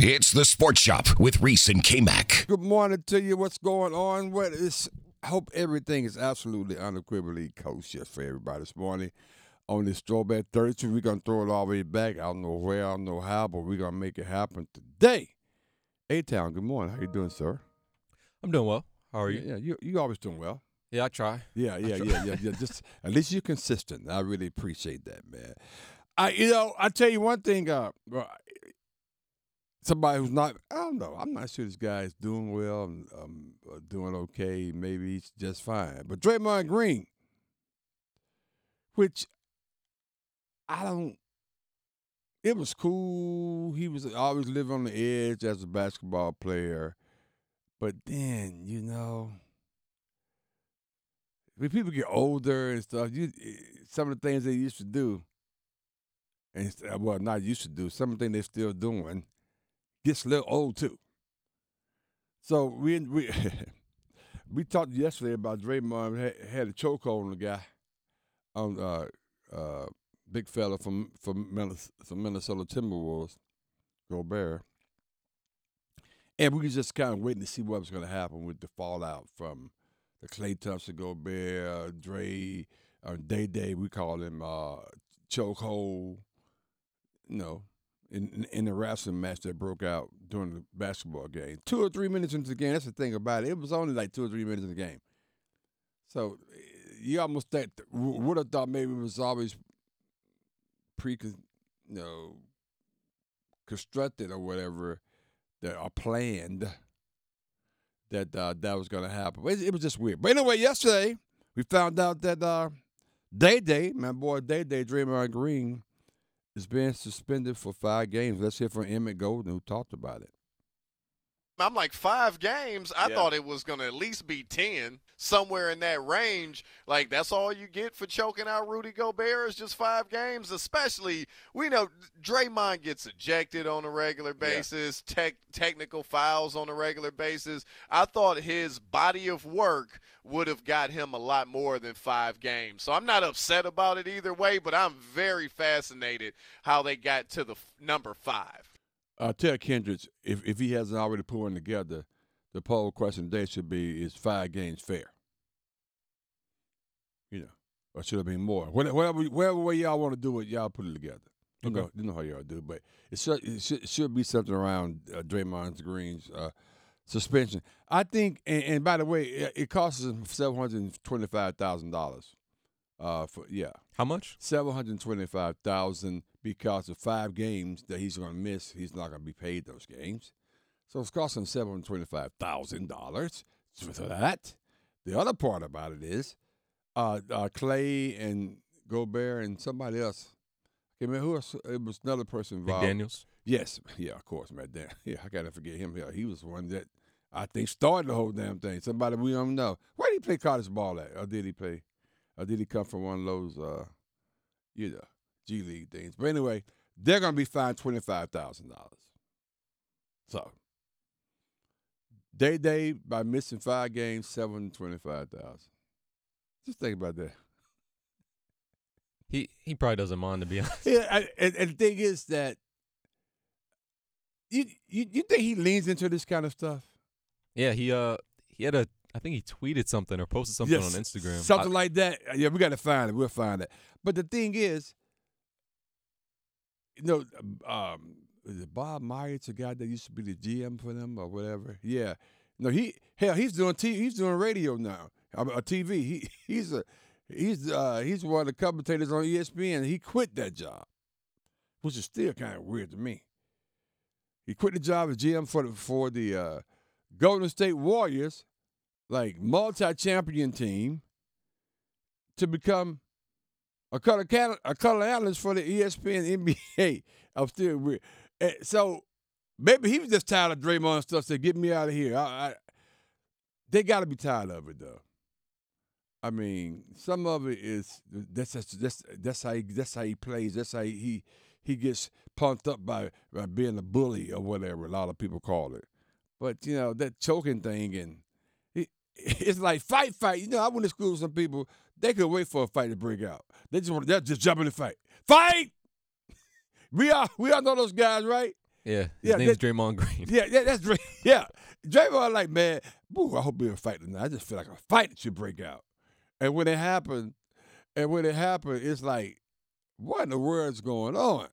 It's the Sports Shop with Reese and K Mac. Good morning to you. What's going on? What is? Hope everything is absolutely unequivocally kosher for everybody this morning. On this Throwback Thursday, we're gonna throw it all the way back. I don't know where, I don't know how, but we're gonna make it happen today. A Town, good morning. How you doing, sir? I'm doing well. How are you? Yeah, you you always doing well. Yeah, I try. Yeah, yeah, yeah, yeah, yeah. Just at least you're consistent. I really appreciate that, man. I, you know, I tell you one thing. Uh, somebody who's not, I don't know. I'm not sure this guy is doing well, um, uh, doing okay. Maybe he's just fine. But Draymond Green, which I don't. It was cool. He was always living on the edge as a basketball player, but then you know when people get older and stuff, you some of the things they used to do, and well, not used to do, some of the things they're still doing, gets a little old too. So we we we talked yesterday about Draymond had, had a chokehold on the guy, on uh, uh, big fella from from Minnesota, from Minnesota Timberwolves, Gobert, and we was just kind of waiting to see what was going to happen with the fallout from the Klay Thompson, Gobert, Dre, or uh, Day Day, we call him uh, chokehold. You know, in, in the wrestling match that broke out during the basketball game. Two or three minutes into the game. That's the thing about it. It was only like two or three minutes in the game. So you almost that would have thought maybe it was always pre, you know, constructed or whatever that are planned that uh, that was going to happen. It, it, was just weird. But anyway, yesterday we found out that uh, Day Day, my boy Day Day, Draymond Green, is being suspended for five games. Let's hear from Emmett Golden, who talked about it. I'm like five games. I Yeah. thought it was going to at least be ten, somewhere in that range. Like that's all you get for choking out Rudy Gobert is just five games. Especially we know Draymond gets ejected on a regular basis, tech technical fouls on a regular basis. I thought his body of work would have got him a lot more than five games. So I'm not upset about it either way, but I'm very fascinated how they got to the f- number five. Uh, tell Kendricks if, if he hasn't already put one together, the poll question today should be: Is five games fair? You know, or should it be more? Whatever, whatever, whatever way y'all want to do it, y'all put it together. You Okay. know, you know how y'all do, but it should it should, it should be something around uh, Draymond Green's uh, suspension. I think, and, and by the way, it, it costs him seven hundred twenty-five thousand dollars. Uh, for yeah, How much? seven hundred twenty-five thousand because of five games that he's going to miss. He's not going to be paid those games, so it's costing seven hundred twenty-five thousand dollars for that. The other part about it is, uh, uh, Klay and Gobert and somebody else. I can't who else. It was another person involved. McDaniels. Yes, yeah, of course, Matt Dan. Yeah, I gotta forget him. Yeah, he was one that I think started the whole damn thing. Somebody we don't know. Where did he play college ball at? Or did he play? Or did he come from one of those, uh, you know, G League things? But anyway, they're gonna be fined twenty five thousand dollars. So, day day by missing five games, seven twenty five thousand. Just think about that. He he probably doesn't mind to be honest. Yeah, I, and, and the thing is that you, you you think he leans into this kind of stuff? Yeah, he uh he had a I think he tweeted something or posted something Yes, on Instagram. something I- like that. Yeah, we got to find it. We'll find it. But the thing is, you know, um, is it Bob Myers, the guy that used to be the GM for them or whatever? Yeah. No, he hell, he's doing t- he's doing radio now, A uh, TV. He he's a he's uh he's one of the commentators on ESPN. He quit that job, which is still kind of weird to me. He quit the job as GM for the for the uh, Golden State Warriors, like multi-champion team, to become a color a color analyst for the ESPN NBA. I'm still weird. Eh, So maybe he was just tired of Draymond stuff. Said, "Get me out of here." I, I, they got to be tired of it though. I mean, some of it is that's that's that's, how he, that's how he plays. That's how he he, gets pumped up by, by being a bully or whatever. A lot of people call it. But you know that choking thing and it, it's like fight, fight. You know, I went to school with some people. They could wait for a fight to break out. They just want to just jump in the fight. Fight. We all we all know those guys, right? Yeah, his Yeah, name's that- Draymond Green. Yeah, yeah, that's Dray. Yeah, Draymond like man, boo. I hope we don't fight tonight. I just feel like a fight should break out. And when it happened, and when it happened, it's like, what in the world's going on?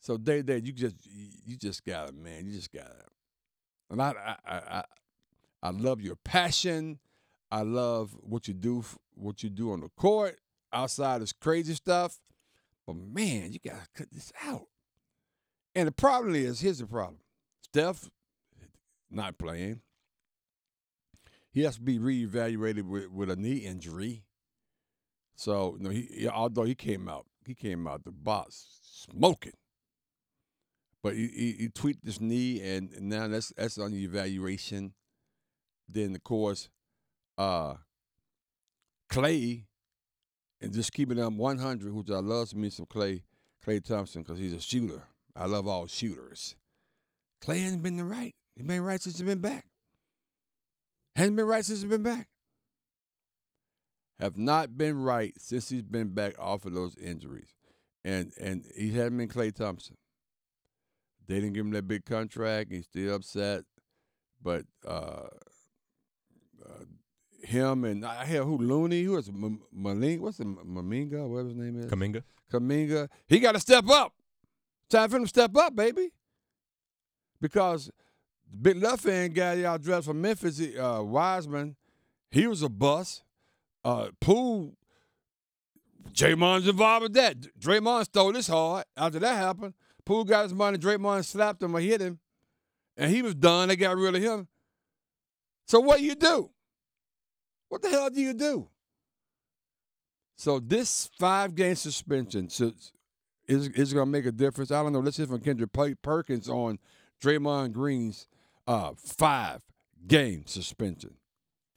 So day day, you just you just gotta man, you just gotta. And I I I, I love your passion. I love what you do, what you do on the court. Outside is crazy stuff, but man, you gotta cut this out. And the problem is, here's the problem: Steph not playing. He has to be reevaluated with, with a knee injury. So, you know, he although he came out, he came out the box smoking. But he, he, he tweaked his knee, and, now that's that's on the evaluation. Then, of course, uh, Klay, and just keeping them 100, which I love me some Klay, Klay Thompson, because he's a shooter. I love all shooters. Klay hasn't been the right. He's been right since he's been back. Hasn't been right since he's been back. Have not been right since he's been back off of those injuries. And and he hasn't been Klay Thompson. They didn't give him that big contract. He's still upset. But uh, him and I hear who Looney, who is Malinga, what's the Maminga, whatever his name is? Kuminga. Kuminga, he got to step up. Time for him to step up, baby. Because the big left hand guy y'all dressed from Memphis, uh, Wiseman, he was a bust. Uh, Poole, Draymond's involved with that. Draymond stole this hard. After that happened, Poole got his money. Draymond slapped him or hit him, and he was done. They got rid of him. So what do you do? What the hell do you do? So this five game suspension is is going to make a difference. I don't know. Let's hear from Kendrick Per- Perkins on Draymond Green's uh, five game suspension.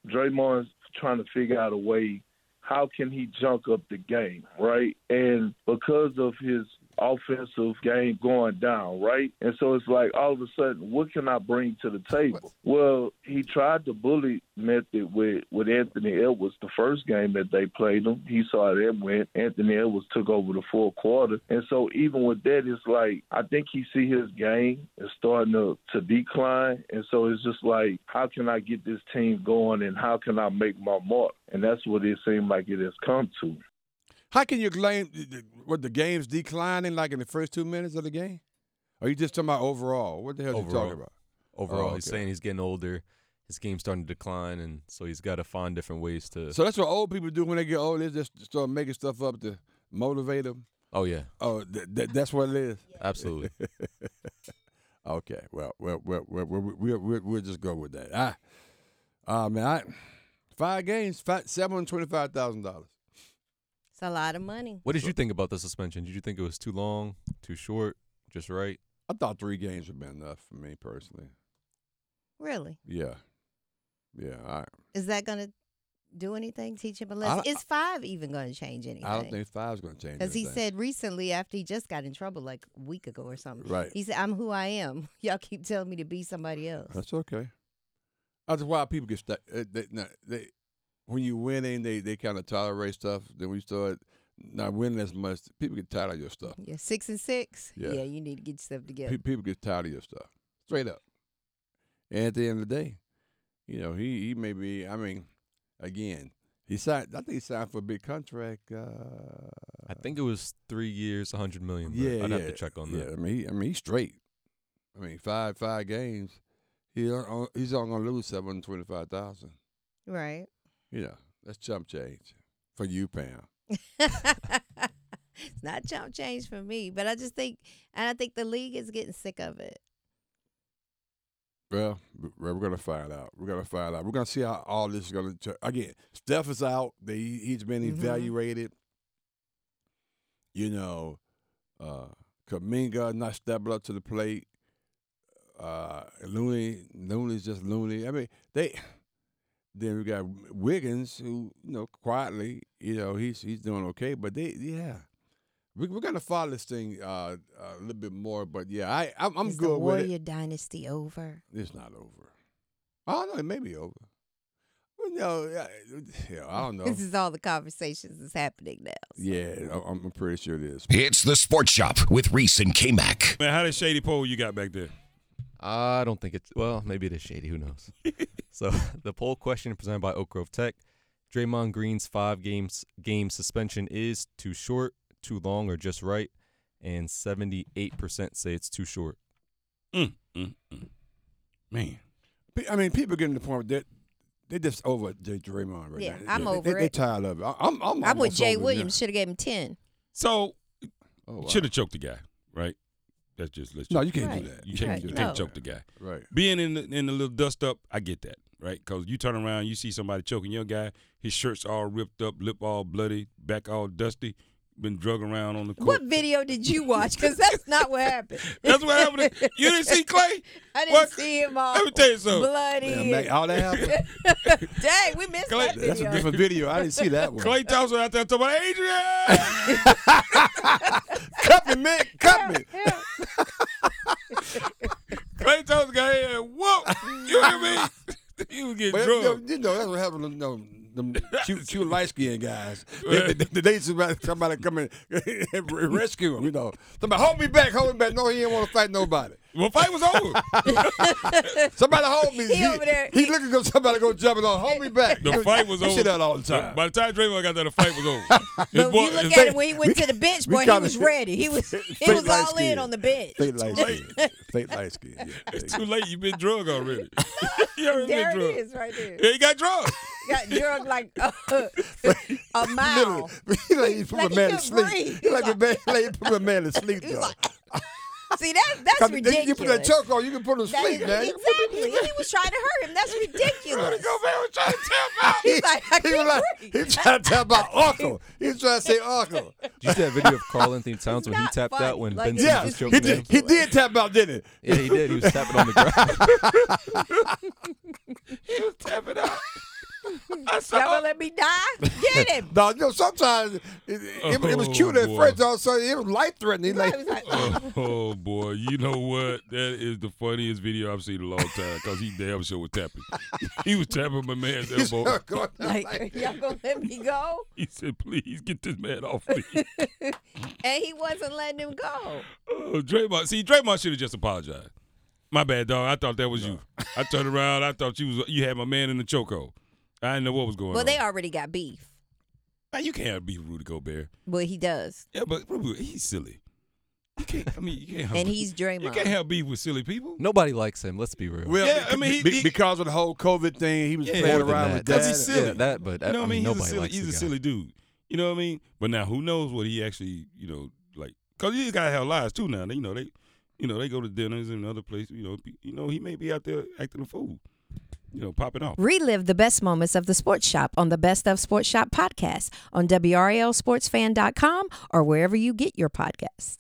Draymond's trying to figure out a way how can he junk up the game, right? And because of his offensive game going down, right? And so it's like all of a sudden, what can I bring to the table? Well, he tried the bully method with with Anthony Edwards the first game that they played him. He saw that went. Anthony Edwards took over the fourth quarter, and so even with that, it's like I think he see his game is starting to to decline, and so it's just like how can I get this team going, and how can I make my mark? And that's what it seemed like it has come to. How can you claim what the game's declining like in the first two minutes of the game? Or are you just talking about overall? What the hell are you talking about? Overall, Oh, he's saying he's getting older. His game's starting to decline, and so he's got to find different ways to. So that's what old people do when they get old. They just start making stuff up to motivate them. oh yeah, Oh, th- th- that's what it is. absolutely. Okay. Well, well, well, well, we'll, we'll, we'll, we'll just go with that. Ah, uh, man, I, five games, five, seven hundred twenty-five thousand dollars. It's a lot of money. What did you think about the suspension? Did you think it was too long, too short, just right? I thought three games would be enough for me personally. Really? Yeah, yeah. I, Is that going to do anything? Teach him a lesson? don't- Is five even going to change anything? I don't think five's going to change. Because he anything. said recently, after he just got in trouble like a week ago or something, Right. he said, I'm who I am. Y'all keep telling me to be somebody else. That's okay. That's why people get stuck. uh, They, no, they, when you winning, they, they kind of tolerate stuff. Then when you start not winning as much, people get tired of your stuff. Yeah, six and six. Yeah. Yeah, you need to get yourself together. Pe- people get tired of your stuff. Straight up. And at the end of the day, you know, he, he may be, I mean, again, he signed, I think he signed for a big contract. Uh, I think it was three years, a hundred million. But yeah, I'd yeah, have to check on that. yeah, that. I mean, he, I mean, he's straight. I mean, five five games. He he's only gonna lose seven hundred twenty five thousand. right. You know, that's chump change for you, Pam. it's not chump change for me, but I just think, and I think the league is getting sick of it. Well, we're gonna find out. We're gonna find out. We're gonna see how all this is gonna. Ch- Again, Steph is out. They, he's been Mhm. evaluated. You know, uh, Kuminga not stepping up to the plate. Uh, Looney, Looney's just Looney. I mean, they. Then we got Wiggins, who you know quietly, you know, he's he's doing okay. But they, yeah, we, we're gonna follow this thing uh, a little bit more. But yeah, I I'm, I'm is good the with it. Warrior dynasty over? It's not over. I don't know. It may be over. you know, yeah, yeah, I don't know. This is all the conversations that's happening now. Yeah, I- I'm, I'm pretty sure it is. It's the Sports Shop with Reese and K Mac. Man, how that shady pole you got back there? I don't think it's well, maybe it is shady. Who knows? so the poll question presented by Oak Grove Tech: Draymond Green's five games game suspension is too short, too long, or just right, and seventy-eight percent say it's too short. Mm, mm, mm. Man, I mean, people getting to the point that they just over J. Draymond right now. Yeah, now. I'm they, over they, They it. tired of it. I- I'm, I'm, I'm with Jay Williams. Should have gave him ten. so. Oh, wow. should have choked the guy, right? That's just let's. No, you can't Right. do that. You You can't, Right, you can't choke the guy. Right. Being in the, in the little dust up, I get that, right? Because you turn around, you see somebody choking your guy, his shirt's all ripped up, lip all bloody, back all dusty, been drug around on the court. What video did you watch? Because that's not what happened. That's what happened. You didn't see Klay? I didn't What? see him all Let me tell you something. bloody. Yeah, man, all that happened. Dang, we missed Klay- that video. That's a different video. I didn't see that one. Klay Thompson out there talking about Adrian. cut me, man. Cut me. Klay Thompson got here and whoop. You hear me? he was getting But you know, drugged. you know, that's what happened to them, them cute, cute light skinned guys. They, they, they, they somebody, somebody come in and rescue him. You know, somebody hold me back, hold me back. No, he didn't want to fight nobody. Well, fight was over. Somebody hold me. He over there, He, he- looking for somebody go jumping on. Hold me back. The fight was You over. see that all the time. By the time Draymond got there, the fight was over. His But boy- you look his- at him when he went to the bench, boy, he kinda- was ready. He was he was light all in on the bench. Fake light skin. Fake light skin. Yeah, It's too late. You've been drugged already. you already There been it drugged. is, right there. Yeah, he got drugged. Got drugged like uh, a mile. Literally, he like he put Like a man to sleep. breathe. He like a man, like he put a man to sleep. Though. See that that's ridiculous. You put that choke on, you can put him to That sleep, is- man. exactly. He was trying to hurt him. That's ridiculous. Go back and try to tap out. He's like, I he was like, he was trying to tell about uncle. He was trying to say uncle. Did you see that video of Karl-Anthony Towns when he tapped funny. out when Like, Ben Yeah, Simmons was he choking him? did, he did tap out, didn't he? Yeah, he did. He was tapping on the ground. He was tapping out. I Y'all saw gonna oh. let me die? Get him. No, you know, sometimes it, it, it, it was Oh, cute at boy. first. All of a sudden, it was life threatening. Like, like, oh. oh, oh, boy, you know what? That is the funniest video I've seen in a long time because he damn sure was tapping. he was tapping my man's he's elbow. going like, y'all gonna let me go? He said, "Please get this man off me." And he wasn't letting him go. oh, Draymond. See, Draymond should have just apologized. My bad, dog. I thought that was you. I turned around. I thought you was you had my man in the chokehold. I didn't know what was going on. Well, on. they already got beef. Man, you can't beat Rudy Gobert. Well, he does. Yeah, but Rudy, he's silly. You can't. I mean, you can't. Help And he's You Draymond. can't help beef with silly people. Nobody likes him. Let's be real. Well, Yeah, I mean, he- be- he- because of the whole COVID thing, he was Yeah, playing More than around that. with Because that. he's silly. Yeah, that. But You know what I mean? He's a nobody silly. likes He's the a guy. silly dude. You know what I mean? But now, who knows what he actually, you know, like? Because these guys have lives too now. They, you know, they, you know, they go to dinners and other places. You know, pe- you know, he may be out there acting a fool. You know, popping off. Relive the best moments of the Sports Shop on the Best of Sports Shop podcast on WRLSportsFan.com or wherever you get your podcasts.